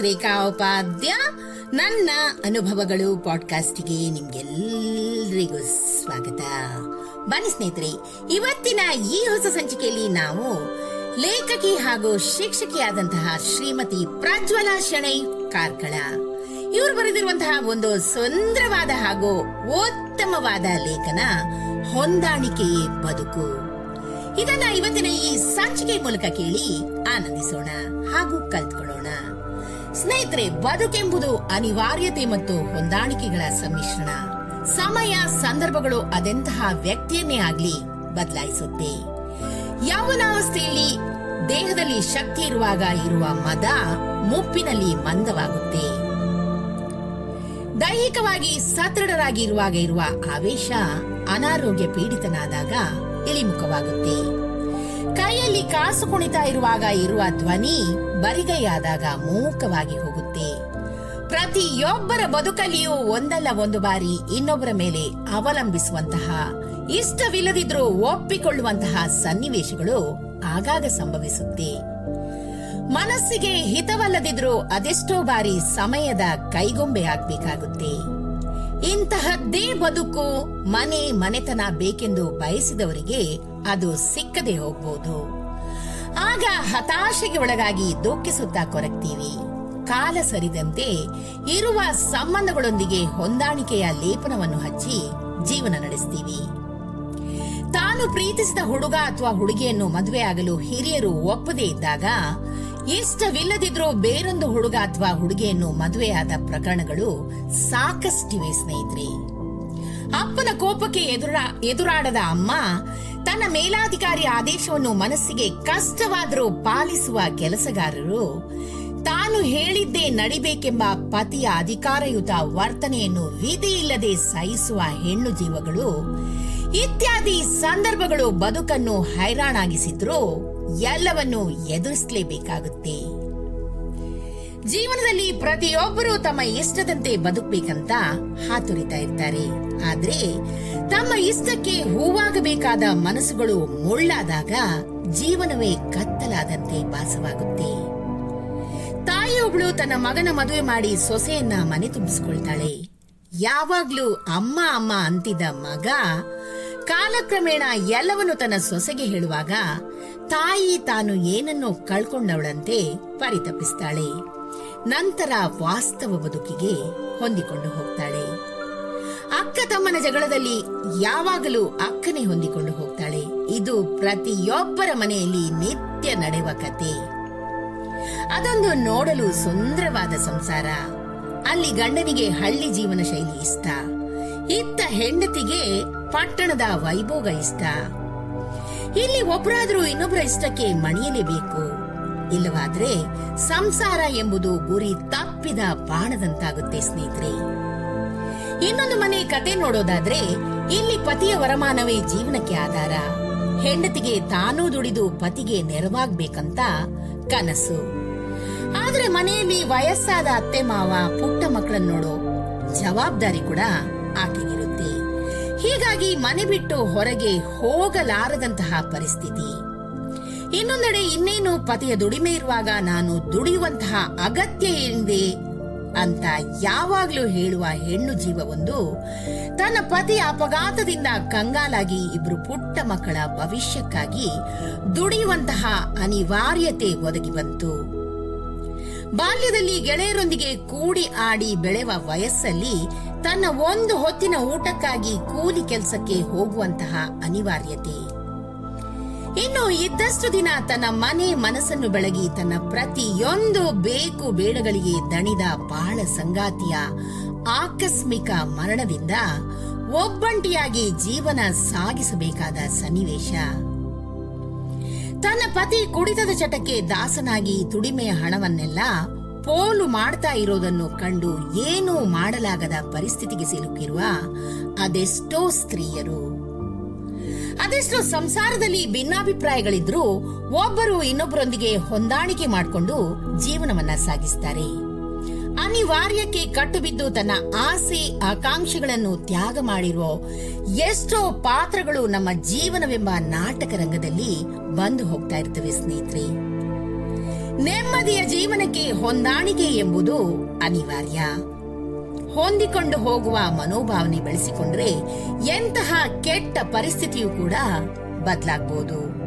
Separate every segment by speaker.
Speaker 1: ರೇಖಾ ಉಪಾಧ್ಯ ನನ್ನ ಅನುಭವಗಳು ಪಾಡ್ಕಾಸ್ಟ್ಗೆ ನಿಮ್ಗೆಲ್ಲರಿಗೂ ಸ್ವಾಗತ. ಬನ್ನಿ ಸ್ನೇಹಿತರೆ, ಇವತ್ತಿನ ಈ ಹೊಸ ಸಂಚಿಕೆಯಲ್ಲಿ ನಾವು ಲೇಖಕಿ ಹಾಗೂ ಶಿಕ್ಷಕಿಯಾದಂತಹ ಶ್ರೀಮತಿ ಪ್ರಜ್ವಲ ಶೆಣೈ ಕಾರ್ಕಳ. ಇವರು ಬರೆದಿರುವಂತಹ ಒಂದು ಸುಂದರವಾದ ಹಾಗೂ ಉತ್ತಮವಾದ ಲೇಖನ ಹೊಂದಾಣಿಕೆಯೇ ಬದುಕು. ಇದನ್ನ ಇವತ್ತಿನ ಈ ಸಂಚಿಕೆ ಮೂಲಕ ಕೇಳಿ ಆನಂದಿಸೋಣ ಹಾಗೂ ಕಲ್ತ್ಕೊಳ್ಳೋಣ ಸ್ನೇಹಿತರೆ, ಬದುಕೆಂಬುದು ಅನಿವಾರ್ಯತೆ ಮತ್ತು ಹೊಂದಾಣಿಕೆಗಳ ಸಮ್ಮಿಶ್ರಣ. ಸಮಯ, ಸಂದರ್ಭಗಳು ಅದೆಂತಹ ವ್ಯಕ್ತಿಯನ್ನೇ ಆಗ್ಲಿ ಬದಲಾಯಿಸುತ್ತೆ. ಯೌವನಾವಸ್ಥೆಯಲ್ಲಿ ದೇಹದಲ್ಲಿ ಶಕ್ತಿ ಇರುವಾಗ ಇರುವ ಮದ ಮುಪ್ಪಿನಲ್ಲಿ ಮಂದವಾಗುತ್ತೆ. ದೈಹಿಕವಾಗಿ ಸದೃಢರಾಗಿ ಇರುವಾಗ ಇರುವ ಆವೇಶ ಅನಾರೋಗ್ಯ ಪೀಡಿತನಾದಾಗ ಇಳಿಮುಖವಾಗುತ್ತೆ. ಕೈಯಲ್ಲಿ ಕಾಸು ಕುಣಿತಾ ಇರುವಾಗ ಇರುವ ಧ್ವನಿ ಬರಿಗೈಯಾದಾಗ ಮೂಕವಾಗಿ ಹೋಗುತ್ತೆ. ಪ್ರತಿಯೊಬ್ಬರ ಬದುಕಲ್ಲಿಯೂ ಒಂದಲ್ಲ ಒಂದು ಬಾರಿ ಇನ್ನೊಬ್ಬರ ಮೇಲೆ ಅವಲಂಬಿಸುವಂತಹ, ಇಷ್ಟವಿಲ್ಲದಿದ್ರೂ ಒಪ್ಪಿಕೊಳ್ಳುವಂತಹ ಸನ್ನಿವೇಶಗಳು ಆಗಾಗ ಸಂಭವಿಸುತ್ತೆ. ಮನಸ್ಸಿಗೆ ಹಿತವಲ್ಲದಿದ್ರೂ ಅದೆಷ್ಟೋ ಬಾರಿ ಸಮಯದ ಕೈಗೊಂಬೆ ಆಗ್ಬೇಕಾಗುತ್ತೆ. ಇಂತಹದ್ದೇ ಬದುಕು ಮನೆ ಮನೆತನ ಬೇಕೆಂದು ಬಯಸಿದವರಿಗೆ ಅದು ಸಿಕ್ಕದೆ ಹೋಗ್ಬೋದು. ಆಗ ಹತಾಶೆಗೆ ಒಳಗಾಗಿ ದುಃಖಿಸುತ್ತಾ ಕೊರಗ್ತೀವಿ ಕಾಲ ಸರಿದಂತೆ ಇರುವ ಸಂಬಂಧಗಳೊಂದಿಗೆ ಹೊಂದಾಣಿಕೆಯ ಲೇಪನವನ್ನು ಹಚ್ಚಿ ಜೀವನ ನಡೆಸ್ತೀವಿ. ತಾನು ಪ್ರೀತಿಸಿದ ಹುಡುಗ ಅಥವಾ ಹುಡುಗಿಯನ್ನು ಮದುವೆಯಾಗಲು ಹಿರಿಯರು ಒಪ್ಪದೇ ಇದ್ದಾಗ ಇಷ್ಟವಿಲ್ಲದಿದ್ರೂ ಬೇರೊಂದು ಹುಡುಗ ಅಥವಾ ಹುಡುಗಿಯನ್ನು ಮದುವೆಯಾದ ಪ್ರಕರಣಗಳು ಸಾಕಷ್ಟಿವೆ ಸ್ನೇಹಿತರೆ. ಅಪ್ಪನ ಕೋಪಕ್ಕೆ ಎದುರ ಎದುರಾಡದ ಅಮ್ಮ ತನ್ನ ಮೇಲಾಧಿಕಾರಿ ಆದೇಶವನ್ನು ಮನಸ್ಸಿಗೆ ಕಷ್ಟವಾದರೂ ಪಾಲಿಸುವ ಕೆಲಸಗಾರರು, ತಾನು ಹೇಳಿದ್ದೇ ನಡಿಬೇಕೆಂಬ ಪತಿಯ ಅಧಿಕಾರಯುತ ವರ್ತನೆಯನ್ನು ವಿಧಿಯಿಲ್ಲದೆ ಸಹಿಸುವ ಹೆಣ್ಣು ಜೀವಗಳು, ಇತ್ಯಾದಿ ಸಂದರ್ಭಗಳು ಬದುಕನ್ನು ಹೈರಾಣಾಗಿಸಿದ್ರೂ ಎಲ್ಲವನ್ನೂ ಎದುರಿಸಲೇಬೇಕಾಗುತ್ತೆ. ಜೀವನದಲ್ಲಿ ಪ್ರತಿಯೊಬ್ಬರು ತಮ್ಮ ಇಷ್ಟದಂತೆ ಬದುಕಬೇಕಂತ ಹಾತುರಿತಾ ಇರ್ತಾರೆ. ಆದ್ರೆ ತಮ್ಮ ಇಷ್ಟಕ್ಕೆ ಹೂವಾಗಬೇಕಾದ ಮನಸ್ಸುಗಳು ಮುಳ್ಳಾದಾಗ ಜೀವನವೇ ಕತ್ತಲಾದಂತೆ ಭಾಸವಾಗುತ್ತೆ. ತಾಯಿಯೊಬ್ಳು ತನ್ನ ಮಗನ ಮದುವೆ ಮಾಡಿ ಸೊಸೆಯನ್ನ ಮನೆ ತುಂಬಿಸ್ಕೊಳ್ತಾಳೆ. ಯಾವಾಗ್ಲೂ ಅಮ್ಮ ಅಮ್ಮ ಅಂತಿದ್ದ ಮಗ ಕಾಲಕ್ರಮೇಣ ಎಲ್ಲವನ್ನು ತನ್ನ ಸೊಸೆಗೆ ಹೇಳುವಾಗ ತಾಯಿ ತಾನು ಏನನ್ನೋ ಕಳ್ಕೊಂಡವಳಂತೆ ಪರಿತಪಿಸ್ತಾಳೆ. ನಂತರ ವಾಸ್ತವ ಬದುಕಿಗೆ ಹೊಂದಿಕೊಂಡು ಹೋಗ್ತಾಳೆ. ಅಕ್ಕ ತಮ್ಮನ ಜಗಳದಲ್ಲಿ ಯಾವಾಗಲೂ ಅಕ್ಕನೇ ಹೊಂದಿಕೊಂಡು ಹೋಗ್ತಾಳೆ. ಇದು ಪ್ರತಿಯೊಬ್ಬರ ಮನೆಯಲ್ಲಿ ನಿತ್ಯ ನಡೆಯುವ ಕತೆ. ಅದೊಂದು ನೋಡಲು ಸುಂದರವಾದ ಸಂಸಾರ. ಅಲ್ಲಿ ಗಂಡನಿಗೆ ಹಳ್ಳಿ ಜೀವನ ಶೈಲಿ ಇಷ್ಟ. ಇತ್ತ ಹೆಂಡತಿಗೆ ಪಟ್ಟಣದ ವೈಭೋಗ ಇಷ್ಟ. ಇಲ್ಲಿ ಒಬ್ಬರಾದರೂ ಇನ್ನೊಬ್ಬರ ಇಷ್ಟಕ್ಕೆ ಮಣಿಯಲೇಬೇಕು. ಇಲ್ಲವಾದ್ರೆ ಸಂಸಾರ ಎಂಬುದು ಗುರಿ ತಪ್ಪಿದ ಬಾಣದಂತಾಗುತ್ತೆ, ಸ್ನೇಹಿತರೆ. ಇನ್ನೊಂದು ಮನೆ ಕತೆ ನೋಡೋದಾದ್ರೆ, ಇಲ್ಲಿ ಪತಿಯ ವರಮಾನವೇ ಜೀವನಕ್ಕೆ ಆಧಾರ. ಹೆಂಡತಿಗೆ ತಾನೂ ದುಡಿದು ಪತಿಗೆ ನೆರವಾಗ್ಬೇಕಂತ ಕನಸು. ಆದ್ರೆ ಮನೆಯಲ್ಲಿ ವಯಸ್ಸಾದ ಅತ್ತೆ ಮಾವ, ಪುಟ್ಟ ಮಕ್ಕಳನ್ನ ನೋಡೋ ಜವಾಬ್ದಾರಿ ಕೂಡ ಆಕೆಗಿರುತ್ತೆ. ಹೀಗಾಗಿ ಮನೆ ಬಿಟ್ಟು ಹೊರಗೆ ಹೋಗಲಾರದಂತಹ ಪರಿಸ್ಥಿತಿ. ಇನ್ನೊಂದೆಡೆ ಇನ್ನೇನು ಪತಿಯ ದುಡಿಮೆ ಇರುವಾಗ ನಾನು ದುಡಿಯುವಂತಹ ಅಗತ್ಯ ಏನಿದೆ ಅಂತ ಯಾವಾಗ್ಲೂ ಹೇಳುವ ಹೆಣ್ಣು ಜೀವವೊಂದು ತನ್ನ ಪತಿಯ ಅಪಘಾತದಿಂದ ಕಂಗಾಲಾಗಿ ಇಬ್ರು ಪುಟ್ಟ ಮಕ್ಕಳ ಭವಿಷ್ಯಕ್ಕಾಗಿ ದುಡಿಯುವಂತಹ ಅನಿವಾರ್ಯತೆ ಒದಗಿ ಬಂತು. ಬಾಲ್ಯದಲ್ಲಿ ಗೆಳೆಯರೊಂದಿಗೆ ಕೂಡಿ ಆಡಿ ಬೆಳೆವ ವಯಸ್ಸಲ್ಲಿ ತನ್ನ ಒಂದು ಹೊತ್ತಿನ ಊಟಕ್ಕಾಗಿ ಕೂಲಿ ಕೆಲಸಕ್ಕೆ ಹೋಗುವಂತಹ ಅನಿವಾರ್ಯತೆ. ಇನ್ನು ಇದ್ದಷ್ಟು ದಿನ ತನ್ನ ಮನೆ ಮನಸ್ಸನ್ನು ಬೆಳಗಿ ತನ್ನ ಪ್ರತಿಯೊಂದು ಬೇಕು ಬೇಡಗಳಿಗೆ ದಣಿದ ಬಾಳ ಸಂಗಾತಿಯ ಆಕಸ್ಮಿಕ ಮರಣದಿಂದ ಒಬ್ಬಂಟಿಯಾಗಿ ಜೀವನ ಸಾಗಿಸಬೇಕಾದ ಸನ್ನಿವೇಶ. ತನ್ನ ಪತಿ ಕುಡಿತದ ಚಟಕ್ಕೆ ದಾಸನಾಗಿ ತುಡಿಮೆಯ ಹಣವನ್ನೆಲ್ಲ ಪೋಲು ಮಾಡ್ತಾ ಇರೋದನ್ನು ಕಂಡು ಏನೂ ಮಾಡಲಾಗದ ಪರಿಸ್ಥಿತಿಗೆ ಸಿಲುಕಿರುವ ಅದೆಷ್ಟೋ ಸ್ತ್ರೀಯರು. ಅದೆಷ್ಟೋ ಸಂಸಾರದಲ್ಲಿ ಭಿನ್ನಾಭಿಪ್ರಾಯಗಳಿದ್ರೂ ಒಬ್ಬರು ಇನ್ನೊಬ್ಬರೊಂದಿಗೆ ಹೊಂದಾಣಿಕೆ ಮಾಡಿಕೊಂಡು ಜೀವನವನ್ನ ಸಾಗಿಸ್ತಾರೆ. ಅನಿವಾರ್ಯಕ್ಕೆ ಕಟ್ಟುಬಿದ್ದು ತನ್ನ ಆಸೆ, ಆಕಾಂಕ್ಷೆಗಳನ್ನು ತ್ಯಾಗ ಮಾಡಿರುವ ಎಷ್ಟೋ ಪಾತ್ರಗಳು ನಮ್ಮ ಜೀವನವೆಂಬ ನಾಟಕ ರಂಗದಲ್ಲಿ ಬಂದು ಹೋಗ್ತಾ ಇರ್ತವೆ ಸ್ನೇಹಿತರೆ. ನೆಮ್ಮದಿಯ ಜೀವನಕ್ಕೆ ಹೊಂದಾಣಿಕೆ ಎಂಬುದು ಅನಿವಾರ್ಯ. ಹೊಂದಿಕೊಂಡು ಹೋಗುವ ಮನೋಭಾವನೆ ಬೆಳೆಸಿಕೊಂಡ್ರೆ ಎಂತಹ ಕೆಟ್ಟ ಪರಿಸ್ಥಿತಿಯೂ ಕೂಡ ಬದಲಾಗಬಹುದು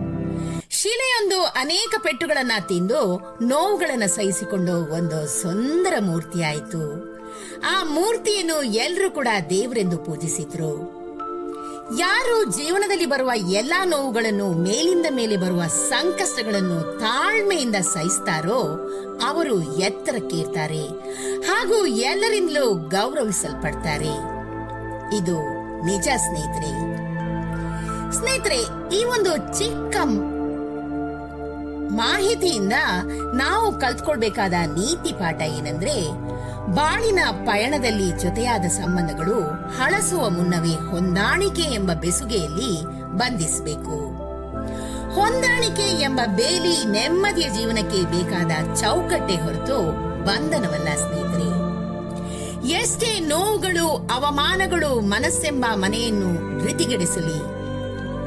Speaker 1: ಶಿಲೆಯೊಂದು ಅನೇಕ ಪೆಟ್ಟುಗಳನ್ನ ತಿಂದು ನೋವುಗಳನ್ನ ಸಹಿಸಿಕೊಂಡು ಒಂದು ಸುಂದರ ಮೂರ್ತಿಯಾಯಿತು. ಆ ಮೂರ್ತಿಯನ್ನು ಎಲ್ಲರೂ ಕೂಡ ದೇವರೆಂದು ಪೂಜಿಸಿದ್ರು. ಯಾರು ಜೀವನದಲ್ಲಿ ಬರುವ ಎಲ್ಲಾ ನೋವುಗಳನ್ನು ಮೇಲಿಂದ ಮೇಲೆ ಬರುವ ಸಂಕಷ್ಟಗಳನ್ನು ತಾಳ್ಮೆಯಿಂದ ಸಹಿಸ್ತಾರೋ ಅವರು ಎತ್ತರಕ್ಕೇರ್ತಾರೆ. ಹಾಗೂ ಎಲ್ಲರಿಂದಲೂ ಗೌರವಿಸಲ್ಪಡ್ತಾರೆ. ಇದು ನಿಜ ಸ್ನೇಹಿತರೆ. ಸ್ನೇಹಿತರೆ, ಈ ಒಂದು ಚಿಕ್ಕ ಮಾಹಿತಿಯಿಂದ ನಾವು ಕಲ್ತ್ಕೊಳ್ಬೇಕಾದ ನೀತಿ ಪಾಠ ಏನಂದ್ರೆ, ಬಾಳಿನ ಪಯಣದಲ್ಲಿ ಜೊತೆಯಾದ ಸಂಬಂಧಗಳು ಹಳಸುವ ಮುನ್ನವೇ ಹೊಂದಾಣಿಕೆ ಎಂಬ ಬೆಸುಗೆಯಲ್ಲಿ ಬಂಧಿಸಬೇಕು. ಹೊಂದಾಣಿಕೆ ಎಂಬ ಬೇಲಿ ನೆಮ್ಮದಿಯ ಜೀವನಕ್ಕೆ ಬೇಕಾದ ಚೌಕಟ್ಟೆ ಹೊರತು ಬಂಧನವಲ್ಲ ಸ್ನೇಹಿತರೆ. ಎಷ್ಟೇ ನೋವುಗಳು, ಅವಮಾನಗಳು ಮನಸ್ಸೆಂಬ ಮನೆಯನ್ನು ಧೃತಿಗೆಡಿಸಲಿ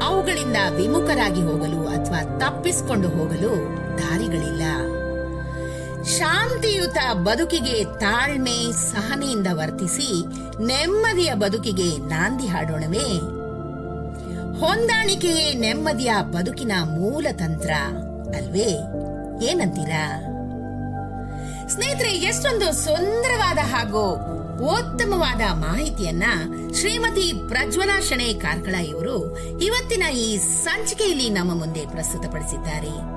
Speaker 1: ಅವುಗಳಿಂದ ವಿಮುಖರಾಗಿ ಹೋಗಲು ಅಥವಾ ತಪ್ಪಿಸಿಕೊಂಡು ಹೋಗಲು ದಾರಿಗಳಿಲ್ಲ. ಶಾಂತಿಯುತ ಬದುಕಿಗೆ ತಾಳ್ಮೆ, ಸಹನೆಯಿಂದ ವರ್ತಿಸಿ, ನೆಮ್ಮದಿಯ ಬದುಕಿಗೆ ನಾಂದಿ ಹಾಡೋಣವೇ. ಹೊಂದಾಣಿಕೆಯೇ ನೆಮ್ಮದಿಯ ಬದುಕಿನ ಮೂಲ ತಂತ್ರ ಅಲ್ವೇ? ಏನಂತೀರಾ? ಸ್ನೇಹಿತರೆ, ಎಷ್ಟೊಂದು ಸುಂದರವಾದ ಹಾಗೂ ಉತ್ತಮವಾದ ಮಾಹಿತಿಯನ್ನ ಶ್ರೀಮತಿ ಪ್ರಜ್ವಲಾ ಶಣೆ ಕಾರ್ಕಳ ಇವರು ಇವತ್ತಿನ ಈ ಸಂಚಿಕೆಯಲ್ಲಿ ನಮ್ಮ ಮುಂದೆ ಪ್ರಸ್ತುತಪಡಿಸಿದ್ದಾರೆ.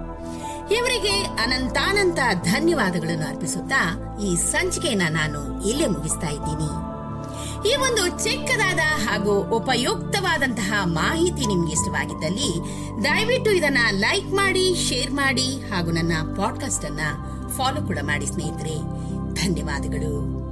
Speaker 1: ಇವರಿಗೆ ಅನಂತಾನಂತ ಧನ್ಯವಾದಗಳನ್ನು ಅರ್ಪಿಸುತ್ತಾ ಈ ಸಂಚಿಕೆಯನ್ನ ನಾನು ಇಲ್ಲೇ ಮುಗಿಸ್ತಾ ಇದ್ದೀನಿ. ಈ ಒಂದು ಚಿಕ್ಕದಾದ ಹಾಗೂ ಉಪಯುಕ್ತವಾದಂತಹ ಮಾಹಿತಿ ನಿಮ್ಗೆ ಇಷ್ಟವಾಗಿದ್ದಲ್ಲಿ ದಯವಿಟ್ಟು ಇದನ್ನ ಲೈಕ್ ಮಾಡಿ, ಶೇರ್ ಮಾಡಿ ಹಾಗೂ ನನ್ನ ಪಾಡ್ಕಾಸ್ಟ್ ಅನ್ನ ಫಾಲೋ ಕೂಡ ಮಾಡಿ ಸ್ನೇಹಿತರೆ. ಧನ್ಯವಾದಗಳು.